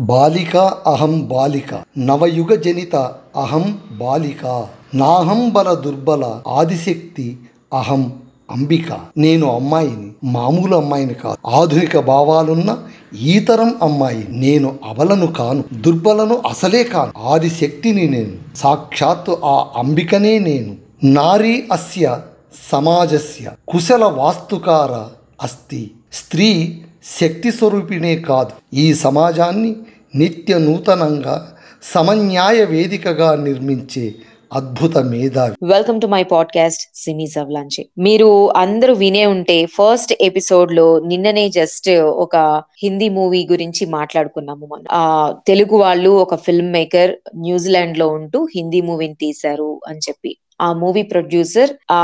బాలిక అహం బాలిక నవయుగ జనిత అహం బాలిక నాహం బల దుర్బల ఆదిశక్తి అహం అంబిక. నేను అమ్మాయిని మామూలు అమ్మాయిని కాదు ఆధునిక భావాలున్న ఈతరం అమ్మాయి. నేను అబలను కాను దుర్బలను అసలే కాను. ఆదిశక్తిని నేను సాక్షాత్తు ఆ అంబికనే నేను. నారీ అస్య సమాజస్య కుశల వాస్తుకార అస్తి. స్త్రీ శక్తి స్వరూపిణే కాదు. ఈ సమాజాన్ని నిత్య నూతనంగా సమన్యాయ వేదికగా నిర్మించే అద్భుత మేధావి. వెల్కమ్ టు మై పాడ్కాస్ట్ సిమి సవ్లాంచి మీరు అందరూ వినే ఉంటే ఫస్ట్ ఎపిసోడ్లో నిన్ననే జస్ట్ ఒక హిందీ మూవీ గురించి మాట్లాడుకున్నాము మనం. ఆ తెలుగు వాళ్ళు ఒక ఫిల్మ్ మేకర్ న్యూజిలాండ్లో ఉంటూ హిందీ మూవీని తీశారు అని చెప్పి. ఆ మూవీ ప్రొడ్యూసర్ ఆ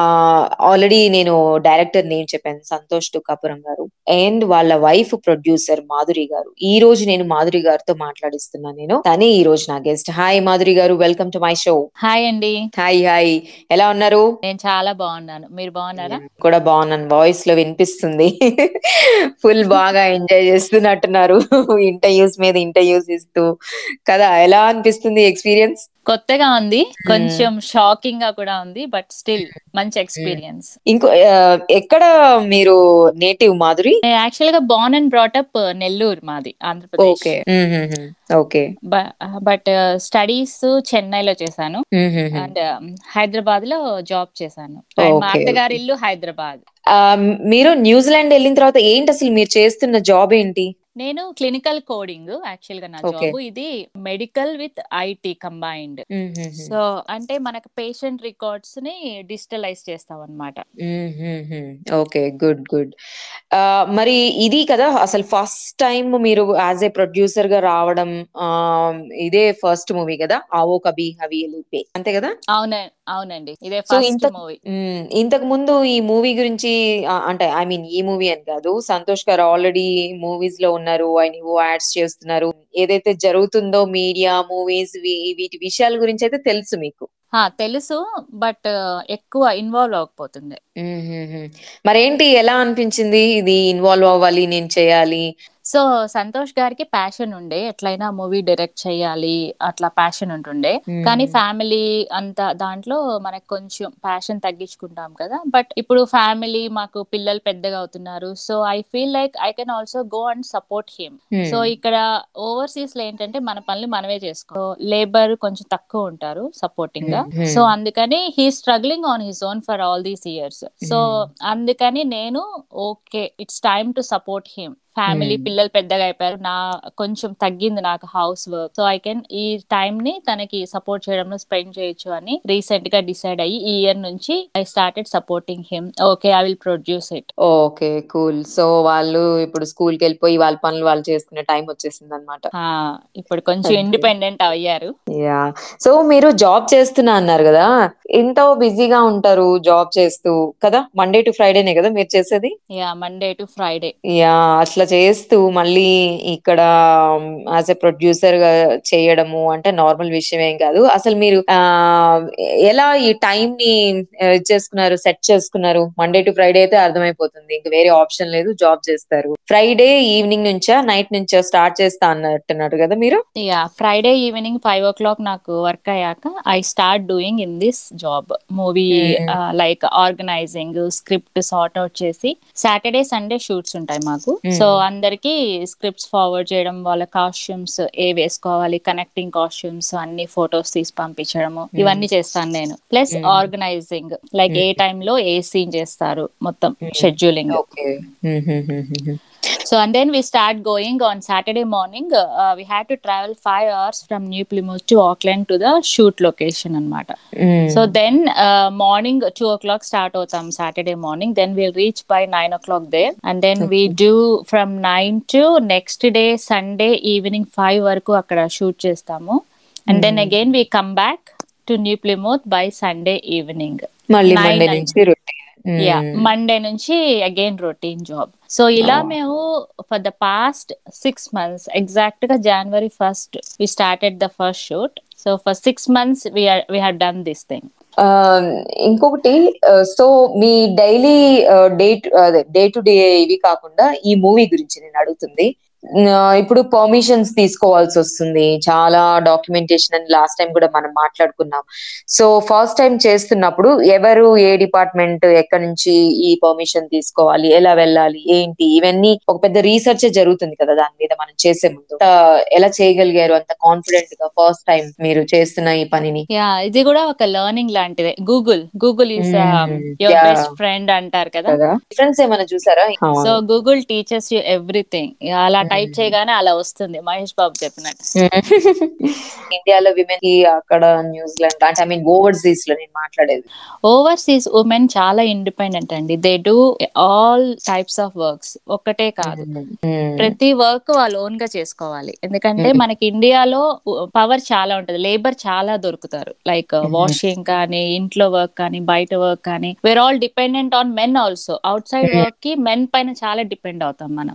ఆల్రెడీ నేను డైరెక్టర్ నేమ్ చెప్పాను సంతోష్ టుకాపురం గారు. అండ్ వాళ్ళ వైఫ్ ప్రొడ్యూసర్ మాధురి గారు. ఈ రోజు నేను మాధురి గారితో మాట్లాడిస్తున్నాను నేను. తనే ఈ రోజు నా guest. Hi Madhuri garu welcome to my show. Hi అండి. Hi hi. ఎలా ఉన్నారు? నేను చాలా బాగున్నాను. మీరు బాగున్నారా? కూడా బాగున్నాను. వాయిస్లో వినిపిస్తుంది. ఫుల్ బాగా ఎంజాయ్ చేస్తున్నట్టున్నారు. ఇంటర్వ్యూస్ మీద ఇంటర్వ్యూస్ ఇస్తూ కదా ఎలా అనిపిస్తుంది ఎక్స్పీరియన్స్? కొత్తగా ఉంది. కొంచెం షాకింగ్గా కూడా ఉంది బట్ స్టిల్ మంచి ఎక్స్పీరియన్స్. ఇంకో ఎక్కడ మీరు నేటివ్ మాధురి? యాక్చువల్గా బార్న్ అండ్ బ్రాటప్ నెల్లూరు మాది Andhra Pradesh. Okay. Okay. But studies చెన్నైలో చేశాను. అండ్ హైదరాబాద్లో జాబ్ చేశాను. మా. అత్తగారి ఇల్లు హైదరాబాద్. మీరు న్యూజిలాండ్ వెళ్ళిన తర్వాత ఏంటి అసలు మీరు చేస్తున్న జాబ్ ఏంటి? నేను క్లినికల్ కోడింగ్ యాక్చువల్గా నా. జాబ్ ఇది medical with IT combined. So అంటే మనకు పేషెంట్ రికార్డ్స్ని డిజిటలైజ్ చేస్తాం అనమాట ఓకే గుడ్ గుడ్. మరి ఇది కదా అసలు ఫస్ట్ టైం మీరు యాజ్ ఏ ప్రొడ్యూసర్గా రావడం ఇదే ఫస్ట్ మూవీ కదా ఆవో కబీ హవీ అంతే కదా? అవున అవునండి. ఇదే ఫస్ట్ మూవీ. ఇంతకు ముందు ఈ మూవీ గురించి అంటే ఐ మీన్ ఈ మూవీ అని కాదు సంతోష్ గారు ఆల్రెడీ మూవీస్లో ఉన్నారు ఆయన యాడ్స్ చేస్తున్నారు. ఏదైతే జరుగుతుందో మీడియా మూవీస్ వీటి విషయాల గురించి అయితే తెలుసు మీకు. తెలుసు బట్ ఎక్కువ ఇన్వాల్వ్ అవ్వకపోతుంది. మరేంటి ఎలా అనిపించింది? ఇది ఇన్వాల్వ్ అవ్వాలి నేను చేయాలి? సో సంతోష్ గారికి ప్యాషన్ ఉండే. ఎట్లయినా మూవీ డైరెక్ట్ చేయాలి అట్లా ప్యాషన్ ఉంటుండే. కానీ ఫ్యామిలీ అంత దాంట్లో మనకు కొంచెం ప్యాషన్ తగ్గించుకుంటాం కదా. బట్ ఇప్పుడు ఫ్యామిలీ మాకు పిల్లలు పెద్దగా అవుతున్నారు. So I feel like I can also go and support him. So ఇక్కడ ఓవర్సీస్లో ఏంటంటే మన పనులు మనమే చేసుకో లేబర్ కొంచెం తక్కువ ఉంటారు సపోర్టింగ్గా. సో అందుకని he struggling on his own for all these years so అందుకని నేను okay it's time to support him family. పిల్లలు పెద్దగా అయిపోయారు. నా కొంచెం తగ్గింది నాకు house work. So I can ఈ టైం ని తనకి సపోర్ట్ చేయడంలో స్పెండ్ చేయొచ్చు అని రీసెంట్గా డిసైడ్ అయ్యి ఈ ఇయర్ నుంచి I started supporting him. Okay I will produce it. Okay cool. So వాళ్ళు ఇప్పుడు స్కూల్కి వెళ్ళిపోయి వాళ్ళ పనులు వాళ్ళు చేసుకునే టైం వచ్చేసింది అనమాట ఇప్పుడు కొంచెం. ఇండిపెండెంట్ అయ్యారు. యా. సో మీరు జాబ్ చేస్తున్నా అన్నారు కదా? ఎంతో బిజీగా ఉంటారు జాబ్ చేస్తూ కదా? మండే టు ఫ్రైడేనే కదా మీరు చేసేది? Yeah Monday to Friday. Yeah అట్లా చేస్తూ మళ్ళీ ఇక్కడ యాజ్ ఎ ప్రొడ్యూసర్గా చేయడము అంటే నార్మల్ విషయం ఏం కాదు. అసలు మీరు ఎలా ఈ టైం ని చేసుకున్నారు సెట్ చేసుకున్నారు? మండే టు ఫ్రైడే అయితే అర్థమైపోతుంది. ఇంక వేరే ఆప్షన్ లేదు జాబ్ చేస్తారు. ఫ్రైడే ఈవినింగ్ నుంచా నైట్ నుంచా స్టార్ట్ చేస్తా అన్నట్టున్నారు కదా మీరు? Yeah Friday evening five o'clock నాకు వర్క్ అయ్యాక I start doing in this job movie Hmm. Like organising script sort out చేసి సాటర్డే సండే షూట్స్ ఉంటాయి మాకు. Hmm. సో అందరికి స్క్రిప్ట్స్ ఫార్వర్డ్ చేయడం వాళ్ళ కాస్ట్యూమ్స్ ఏ వేసుకోవాలి కనెక్టింగ్ కాస్ట్యూమ్స్ అన్ని ఫొటోస్ తీసి పంపించడము ఇవన్నీ చేస్తాను నేను plus Hmm. Organising like a Hmm. టైమ్లో ఏ సీన్ చేస్తారు మొత్తం Hmm. Scheduling So and then we start going on Saturday morning. Uh, we had to travel five hours from New Plymouth to Auckland to the shoot location అనమాట so then morning two o'clock start అవుతాం Saturday morning then will reach by nine o'clock there and then we do from nine to next day Sunday evening five వరకు అక్కడ shoot చేస్తాము. And then again we come back to New Plymouth by Sunday evening మళ్ళీ Nine Monday and- నుంచి routine. యా. Monday నుంచి again routine job so ఇలా. మేము for the past six months ఎగ్జాక్ట్గా January first we started the first shoot so for six months we have done this thing ఇంకొకటి so me daily day day to day ఇవి కాకుండా ఈ movie గురించి నేను అడుగుతుంది ఇప్పుడు పర్మిషన్స్ తీసుకోవాల్సి వస్తుంది. చాలా డాక్యుమెంటేషన్ అని లాస్ట్ టైం కూడా మనం మాట్లాడుకున్నాం. సో ఫస్ట్ టైం చేస్తున్నప్పుడు ఎవరు ఏ డిపార్ట్మెంట్ ఎక్కడి నుంచి ఈ పర్మిషన్ తీసుకోవాలి? ఎలా వెళ్ళాలి? ఏంటి? ఇవన్నీ ఒక పెద్ద రీసెర్చ్ జరుగుతుంది కదా దాని మీద మనం చేసే ముందు. ఎలా చేయగలిగారు? అంత కాన్ఫిడెంట్గా ఫస్ట్ టైం మీరు చేస్తున్న ఈ పనిని? యా ఇది కూడా ఒక లెర్నింగ్ లాంటిదే. Google Google is your yeah. Best friend అంటారు కదా. కదా? డిఫరెన్స్ ఏమైనా చూసారా? So Google teachers you everything అలా టైప్ చేయగానే అలా వస్తుంది. మహేష్ బాబు చెప్పినట్టు. ఇండియాలో విమెన్కి అక్కడ న్యూజిలాండ్ అంటే ఐ మీన్ ఓవర్సీస్లో నేను మాట్లాడేది. ఓవర్సీస్ ఉమెన్ చాలా ఇండిపెండెంట్ అండి. They do all types of works ఒక్కటే కాదు. ప్రతి వర్క్ వాళ్ళు ఓన్గా చేసుకోవాలి. ఎందుకంటే. మనకి ఇండియాలో పవర్ చాలా ఉంటది. లేబర్ చాలా దొరుకుతారు. లైక్. వాషింగ్ కానీ ఇంట్లో వర్క్ కానీ బయట వర్క్ కానీ. Where all dependent on men also outside. వర్క్కి మెన్ పైన చాలా డిపెండ్ అవుతాం మనం.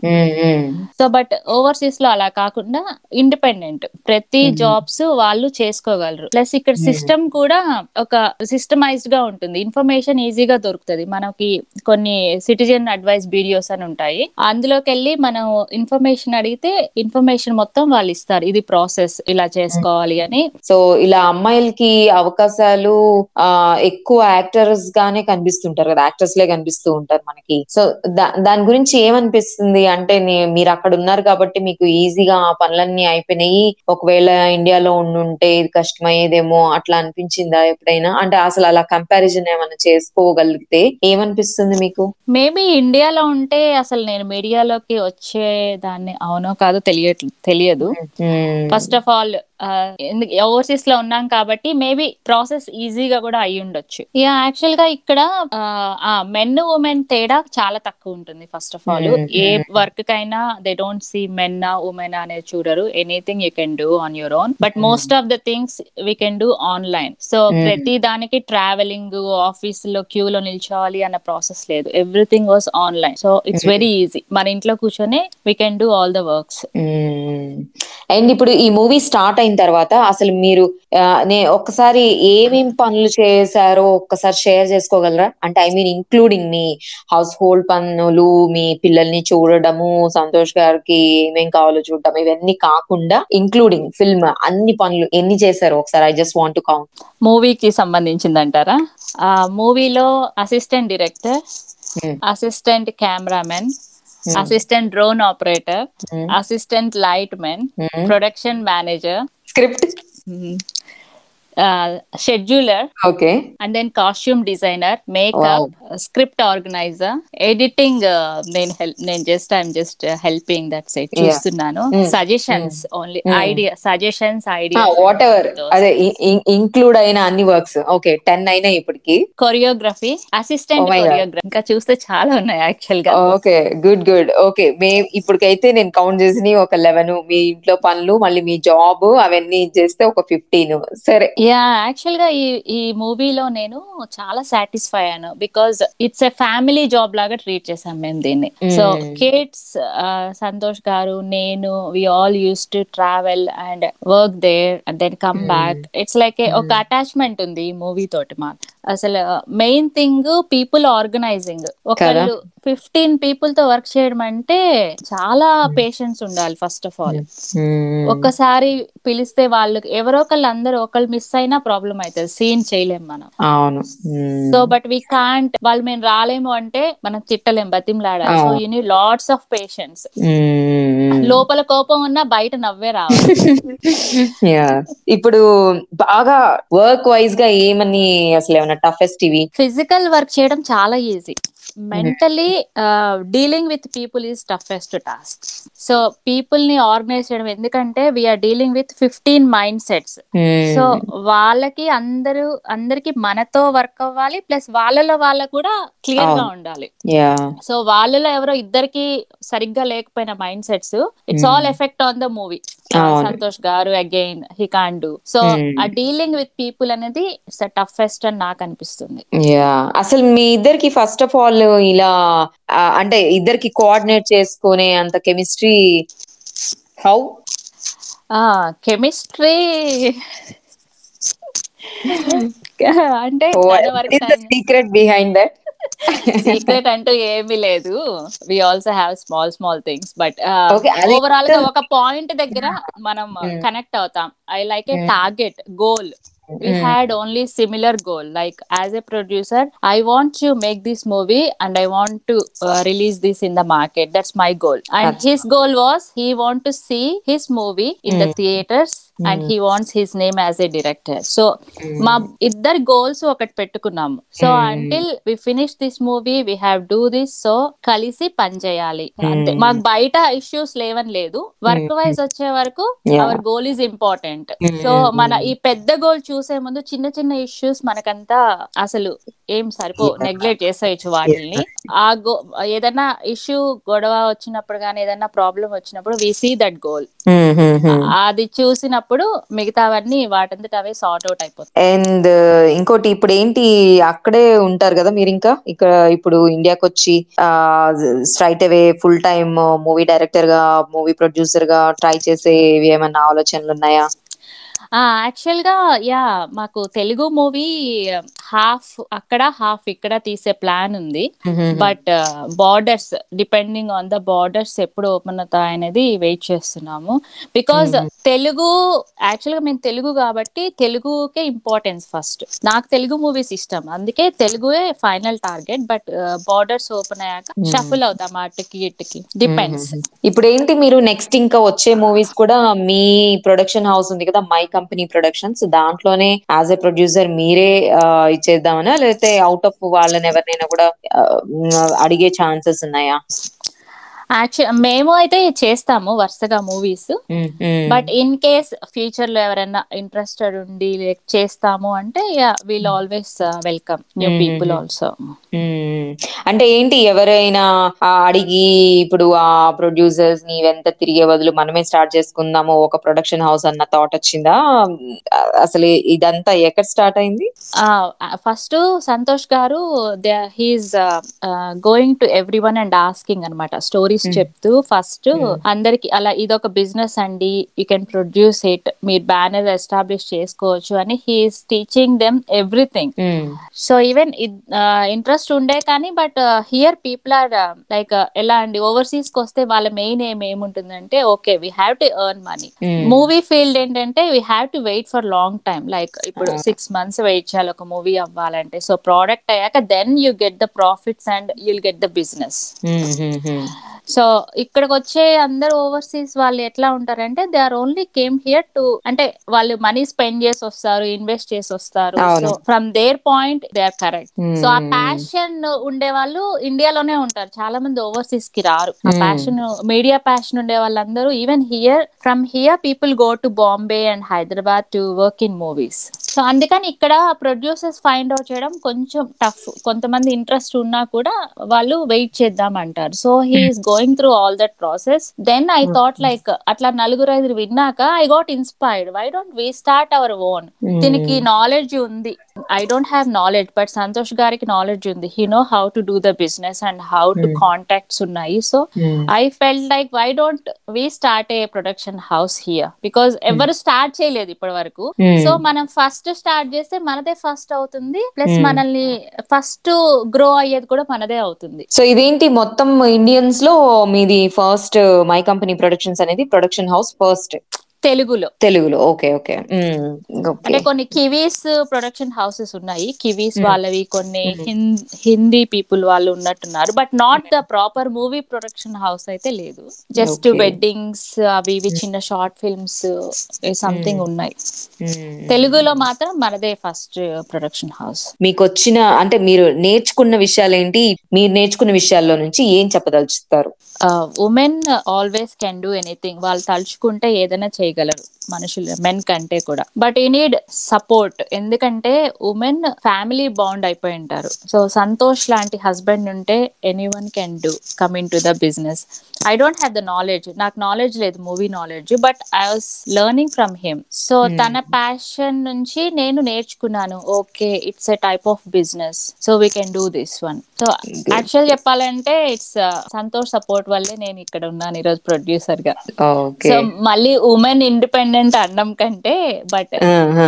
సో బట్ ఓవర్సీస్లో అలా కాకుండా ఇండిపెండెంట్. ప్రతి. జాబ్స్ వాళ్ళు చేసుకోగలరు. ప్లస్ ఇక్కడ. సిస్టమ్ కూడా ఒక సిస్టమైజ్డ్గా ఉంటుంది. ఇన్ఫర్మేషన్ ఈజీగా దొరుకుతుంది. మనకి కొన్ని సిటిజన్ అడ్వైస్ వీడియోస్ అని ఉంటాయి. అందులోకి వెళ్ళి మనం ఇన్ఫర్మేషన్ అడిగితే ఇన్ఫర్మేషన్ మొత్తం వాళ్ళు ఇస్తారు. ఇది ప్రాసెస్ ఇలా చేసుకోవాలి అని. సో ఇలా అమ్మాయిలకి అవకాశాలు ఎక్కువ యాక్టర్స్ గానే కనిపిస్తుంటారు కదా. యాక్టర్స్ లే కనిపిస్తూ ఉంటారు మనకి. సో దా- దాని గురించి ఏమనిపిస్తుంది అంటే మీరు అక్కడ ఉన్నారు కాబట్టి మీకు ఈజీగా ఆ పనులన్నీ అయిపోయినాయి. ఒకవేళ ఇండియాలో ఉండుంటే ఇది కష్టమయ్యేదేమో అట్లా అనిపించిందా ఎప్పుడైనా? అంటే అసలు అలా కంపారిజన్ ఏమైనా చేసుకోగలిగితే ఏమనిపిస్తుంది మీకు? మేబీ ఇండియాలో ఉంటే అసలు నేను మీడియాలోకి వచ్చే దాన్ని అవునో కాదో తెలియట్లేదు తెలియదు. ఫస్ట్ ఆఫ్ ఆల్ ఓవర్సీస్లో ఉన్నాం కాబట్టి మేబీ ప్రాసెస్ ఈజీగా కూడా అయి ఉండొచ్చు. యా యాక్చువల్గా ఇక్కడ మెన్ ఉమెన్ తేడా చాలా తక్కువ ఉంటుంది first of all. A. Work కైనా they don't see men women అనేది చూడరు. Anything you can do on your own. But. Most of the things we can do online. So. ప్రతి దానికి ట్రావెలింగ్ ఆఫీస్లో క్యూ లో నిల్చోవాలి అన్న ప్రాసెస్ లేదు. Everything was online. So it's. Very easy. మన ఇంట్లో కూర్చొని we can do all the works. And ఇప్పుడు ఈ మూవీ స్టార్ట్ అయిన తర్వాత అసలు మీరు నే ఒక్కసారి ఏమేం పనులు చేశారో ఒక్కసారి షేర్ చేసుకోగలరా? అంటే ఐ మీన్ ఇంక్లూడింగ్ మీ హౌస్ హోల్డ్ పనులు మీ పిల్లల్ని చూడడము సంతోష్ గారికి ఏమేం కావాలో చూడడం ఇవన్నీ కాకుండా ఇంక్లూడింగ్ ఫిల్మ్ అన్ని పనులు ఎన్ని చేశారు ఒకసారి I just want to count. మూవీకి సంబంధించిందంటారా? ఆ మూవీలో assistant director. Assistant cameraman Hmm. assistant drone operator, hmm. assistant lightman, hmm. production manager, script. Scheduler okay. And then costume designer makeup script organiser editing నేను హెల్ప్ నేను just I'm just helping that side. చూస్తున్నాను. Suggestions only. Idea suggestions idea whatever అదే include అయిన అన్ని works. Okay ten అయినాయి ఇప్పటికి. Choreography assistant. Choreography ఇంకా చూస్తే చాలా ఉన్నాయి యాక్చువల్గా. ఓకే గుడ్ గుడ్ ఓకే మే ఇప్పటికైతే నేను కౌంట్ చేసిన ఒక లెవెన్ మీ ఇంట్లో పనులు మళ్ళీ మీ జాబ్ అవన్నీ చేస్తే ఒక ఫిఫ్టీన్ సరే యా యాక్చువల్గా ఈ ఈ మూవీలో నేను చాలా సాటిస్ఫై అయ్యాను because it's a family job లాగా ట్రీట్ చేసాం మేము దీన్ని సో. కిడ్స్ సంతోష్ గారు నేను we all used to travel and work there and then come. Back it's like ఒక. అటాచ్మెంట్ ఉంది ఈ మూవీ తోటి మా అసలు మెయిన్ థింగ్ పీపుల్ ఆర్గనైజింగ్. ఒకళ్ళు ఫిఫ్టీన్ పీపుల్తో వర్క్ చేయడం అంటే చాలా పేషెన్స్ ఉండాలి ఫస్ట్ ఆఫ్ ఆల్. ఒక్కసారి పిలిస్తే వాళ్ళకి ఎవరో ఒకళ్ళు అందరూ ఒకళ్ళు మిస్ అయినా ప్రాబ్లం అవుతుంది సీన్ చేయలేం మనం. అవును. సో బట్ వీ కాంట్ వాళ్ళు మేము రాలేము అంటే మనం తిట్టలేం బతిమలాడాలి. So. You need lots of patience. లోపల కోపం ఉన్నా బయట నవ్వే రావాలి. Yeah. ఇప్పుడు బాగా వర్క్ వైజ్గా ఏమని అసలు ఏమైనా టఫెస్ట్ ఇవి. ఫిజికల్ వర్క్ చేయడం చాలా easy mentally dealing with people is toughest task so పీపుల్ని ఆర్గనైజ్ చేయడం ఎందుకంటే we're dealing with fifteen mind sets so వాళ్ళకి అందరూ అందరికి మనతో వర్క్ అవ్వాలి ప్లస్ వాళ్ళలో వాళ్ళకు కూడా క్లియర్గా అవును. ఉండాలి. సో వాళ్ళలో ఎవరో ఇద్దరికి సరిగ్గా లేకపోయిన mind sets it's all effect on the movie. Santosh garu again he can do. So. ఆ డీలింగ్ విత్ పీపుల్ అనేది ఇట్స్ టఫెస్ట్ అని నాకు అనిపిస్తుంది. యా. అసలు మీ ఇద్దరికి ఫస్ట్ ఆఫ్ ఆల్ ఇలా అంటే ఇద్దరికి కోఆర్డినేట్ చేసుకునే అంత కెమిస్ట్రీ హౌ? కెమిస్ట్రీ అంటే సీక్రెట్ బిహైండ్ దట్ సీక్రెట్ అంటూ ఏమీ లేదు we also have small small things but ఓవరాల్గా ఒక పాయింట్ దగ్గర మనం. కనెక్ట్ అవుతాం I like a. Target goal we Mm. had only similar goal like as a producer i want to make this movie and i want to uh, release this in the market that's my goal and That's- his goal was he want to see his movie in the Mm. theaters and Mm. he wants his name as a director so మా ఇద్దరు goals ఒకటి పెట్టుకున్నాము so Mm. Until we finish this movie we have do this so కలిసి పని చేయాలి అంతే Mm. మాకు బయట ఇష్యూస్ లేవని లేదు వర్క్ వైజ్ వచ్చే వరకు. Our goal is important Mm. So మన ఈ పెద్ద గోల్ చూసే ముందు చిన్న చిన్న ఇష్యూస్ మనకంతా అసలు ఏం సరిపో. నెగ్లెక్ట్ చేసేయచ్చు వాటిని. ఆ గో ఏదైనా ఇష్యూ గొడవ వచ్చినప్పుడు కానీ ఏదైనా ప్రాబ్లం వచ్చినప్పుడు వి సీ దట్ గోల్ అది చూసినప్పుడు మిగతావన్నీ వాటంతట అవే సార్ట్ అవుట్ అయిపోతాయి. అండ్ ఇంకోటి ఇప్పుడు ఏంటి అక్కడే ఉంటారు కదా మీరు ఇంకా? ఇక్కడ ఇప్పుడు ఇండియాకి వచ్చి straight away full time movie డైరెక్టర్గా మూవీ ప్రొడ్యూసర్గా ట్రై చేసేవి ఏమన్నా ఆలోచనలు ఉన్నాయా? యాక్చువల్గా యా మాకు తెలుగు మూవీ హాఫ్ అక్కడ హాఫ్ ఇక్కడ తీసే ప్లాన్ ఉంది. But borders depending on the borders ఎప్పుడు ఓపెన్ అవుతాయి అనేది వెయిట్ చేస్తున్నాము. బికాజ్ తెలుగు యాక్చువల్గా మేము తెలుగు కాబట్టి తెలుగుకే ఇంపార్టెన్స్ ఫస్ట్ నాకు తెలుగు మూవీస్ ఇష్టం. అందుకే తెలుగుయే final target but borders open అయ్యాక షఫుల్ అవుతాం అటుకి ఇటుకి. డిపెండ్స్ ఇప్పుడు ఏంటి మీరు నెక్స్ట్ ఇంకా వచ్చే మూవీస్ కూడా మీ ప్రొడక్షన్ హౌస్ ఉంది కదా మై కంపెనీ ప్రొడక్షన్స్ దాంట్లోనే యాజ్ ఎ ప్రొడ్యూసర్ మీరే ఆ, ఇచ్చేద్దామనా? లేకపోతే అవుట్ ఆఫ్ వాళ్ళని ఎవరినైనా కూడా ఆ, అడిగే ఛాన్సెస్ ఉన్నాయా? యాక్చువల్ మేము అయితే చేస్తాము వరుసగా మూవీస్ బట్ ఇన్ కేస్ ఫ్యూచర్లో ఎవరైనా ఇంట్రెస్టెడ్ ఉండి చేస్తాము అంటే we'll always welcome new. People also. అంటే ఏంటి ఎవరైనా అడిగి ఇప్పుడు ఆ ప్రొడ్యూసర్స్ని ఎంత తిరిగే బదులు మనమే స్టార్ట్ చేసుకుందాము ఒక ప్రొడక్షన్ హౌస్ అన్న థాట్ వచ్చిందా? అసలు ఇదంతా ఎక్కడ స్టార్ట్ అయింది? First Santosh garu he's going to everyone and asking అనమాట స్టోరీస్. చెప్తూ ఫస్ట్. అందరికి అలా ఇదొక బిజినెస్ అండి యూ కెన్ ప్రొడ్యూస్ ఇట్ మీరు బ్యానర్ ఎస్టాబ్లిష్ చేసుకోవచ్చు అని he's teaching them everything. So even interest ఉండే కానీ but here people are like ఎలా అండి ఓవర్సీస్కి వస్తే వాళ్ళ మెయిన్ ఏం ఏముంటుందంటే okay we have to earn money. Movie field ఏంటంటే we have to wait for long time like ఇప్పుడు. సిక్స్ మంత్స్ వెయిట్ చేయాలి ఒక మూవీ అవ్వాలంటే సో ప్రోడక్ట్ అయ్యాక then you get the profits and you'll get the business. So ఇక్కడికి వచ్చే అందరు overseas వాళ్ళు ఎట్లా ఉంటారంటే they are only came here to అంటే వాళ్ళు మనీ స్పెండ్ చేసి వస్తారు ఇన్వెస్ట్ చేసి వస్తారు. So from there point they are correct so ఆ. ప్యాషన్ ఉండే వాళ్ళు ఇండియాలోనే ఉంటారు చాలా మంది ఓవర్సీస్కి రారు ఆ. ప్యాషన్ మీడియా ప్యాషన్ ఉండే వాళ్ళందరూ even here from here people go to Bombay and Hyderabad to work in movies so అందుకని ఇక్కడ ప్రొడ్యూసర్స్ ఫైండ్ అవుట్ చేయడం కొంచెం టఫ్. కొంతమంది ఇంట్రెస్ట్ ఉన్నా కూడా వాళ్ళు వెయిట్ చేద్దాం అంటారు so he's going through all that process. Then I thought like అట్లా నలుగురు ఐదుగురు విన్నాక I got inspired. Why don't we start our own? దీనికి నాలెడ్జ్ ఉంది. I don't have knowledge but Santosh గారికి నాలెడ్జ్ ఉంది. He know how to do the business and how to Hmm. Contacts ఉన్నాయి. So. I felt like why don't we start a production house here? Because ఎవరు start చేయలేదు ఇప్పటి వరకు Hmm. So మనం first start చేస్తే మనదే first అవుతుంది. Plus Hmm. మనల్ని ఫస్ట్ గ్రో అయ్యేది కూడా మనదే అవుతుంది. సో ఇదేంటి మొత్తం ఇండియన్స్లో మీది ఫస్ట్ మై కంపెనీ ప్రొడక్షన్స్ అనేది ప్రొడక్షన్ హౌస్ ఫస్ట్ తెలుగులో. తెలుగులో. Okay okay. అంటే కొన్ని కివీస్ ప్రొడక్షన్ హౌసెస్ ఉన్నాయి. కివీస్. వాళ్ళవి కొన్ని హిందీ పీపుల్ వాళ్ళు ఉన్నట్టున్నారు. But not the proper movie production house అయితే లేదు. జస్ట్. వెడ్డింగ్స్ అవి ఇవి. చిన్న షార్ట్ ఫిల్మ్స్ సంథింగ్. ఉన్నాయి. తెలుగులో మాత్రం మనదే ఫస్ట్ ప్రొడక్షన్ హౌస్. మీకు వచ్చిన అంటే మీరు నేర్చుకున్న విషయాలు ఏంటి మీరు నేర్చుకున్న విషయాల్లో నుంచి ఏం చెప్పదలుచుతారు? Women always can do anything. వాళ్ళు తలుచుకుంటే ఏదైనా చేయగలరు మనుషులు మెన్ కంటే కూడా. బట్ ఈ నీడ్ సపోర్ట్ ఎందుకంటే ఉమెన్ ఫ్యామిలీ బాండ్ అయిపోయి ఉంటారు. సో సంతోష్ లాంటి హస్బెండ్ ఉంటే any one can do coming to the business I don't have the knowledge నాకు నాలెడ్జ్ లేదు movie knowledge but I was learning from him so. తన passion నుంచి నేను నేర్చుకున్నాను. Okay it's a type of business so we can do this one so actual చెప్పాలంటే it's Santosh support వల్లే నేను ఇక్కడ ఉన్నాను ఈరోజు ప్రొడ్యూసర్గా సో మళ్ళీ ఉమెన్ ఇండిపెండెంట్ అనడం కంటే బట్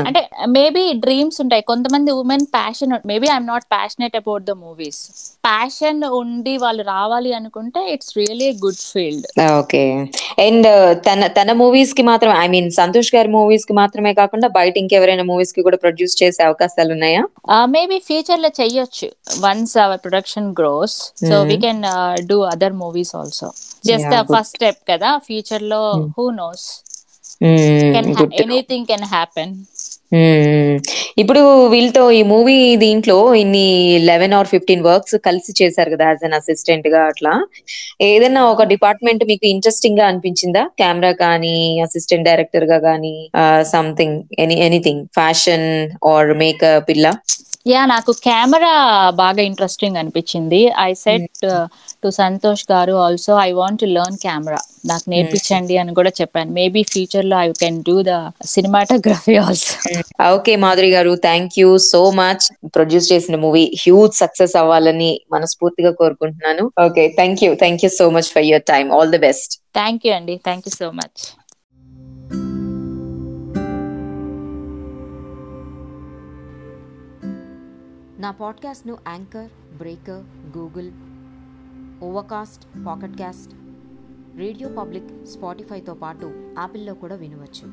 అంటే మేబీ డ్రీమ్స్ ఉంటాయి. కొంతమంది women passion maybe I'm not passionate about the movies passion ఉండి వాళ్ళు రావాలి అనుకుంటే it's really good field okay and తన తన మూవీస్కి మాత్రం ఐ మీన్ సంతోష్ గారి మూవీస్కి మాత్రమే కాకుండా బయట ఇంకెవరైనా మూవీస్కి కూడా ప్రొడ్యూస్ చేసే అవకాశాలు ఉన్నాయా? మేబీ ఫ్యూచర్లో చెయ్యొచ్చు. Once our production production grows mm. so we hmm. can uh, do other movies also just yeah, the good. first step kada future lo mm. who knows hmm, can ha- anything can happen ఇప్పుడు వీళ్ళతో ఈ movie దీంట్లో ఇన్ని eleven or fifteen works కలిసి చేశారు కదా as అన్ అసిస్టెంట్గా అట్లా. ఏదైనా ఒక డిపార్ట్మెంట్ మీకు ఇంట్రెస్టింగ్గా అనిపించిందా? కెమెరా కానీ అసిస్టెంట్ డైరెక్టర్గా కానీ something any anything fashion or makeup ఇలా? యా నాకు కెమెరా బాగా ఇంట్రెస్టింగ్ అనిపించింది. I said to Santosh garu also I want to learn camera నాకు నేర్పించండి అని కూడా చెప్పాను. మేబీ ఫ్యూచర్లో I can do the cinematography also okay Madhuri garu thank you so much produce చేసిన మూవీ హ్యూజ్ సక్సెస్ అవ్వాలని మనస్ఫూర్తిగా కోరుకుంటున్నాను. Okay thank you thank you so much for your time all the best thank you అండి thank you so much నా పాడ్కాస్ట్ను anchor breaker Google overcast pocket cast radio public స్పాటిఫైతో పాటు యాపిల్లో కూడా వినవచ్చు.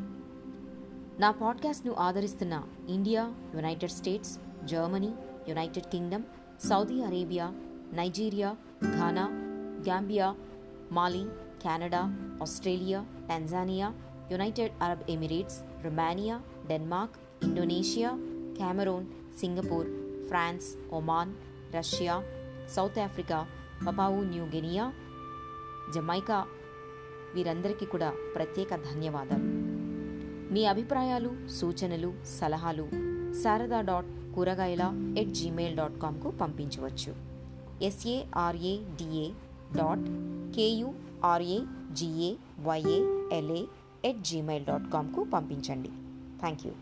నా పాడ్కాస్ట్ను ఆదరిస్తున్న India United States Germany United Kingdom Saudi Arabia Nigeria Ghana Gambia Mali Canada Australia Tanzania United Arab Emirates Romania Denmark Indonesia Cameroon Singapore France Oman Russia South Africa Papua New Guinea Jamaica వీరందరికీ కూడా ప్రత్యేక ధన్యవాదాలు. మీ అభిప్రాయాలు సూచనలు సలహాలు Sharada dot Kuragayala at Gmail dot కామ్కు పంపించవచ్చు. S A R A D A dot కేయుఆర్ఏజిఏవైఏఎల్ఏ at Gmail dot కామ్కు పంపించండి. Thank you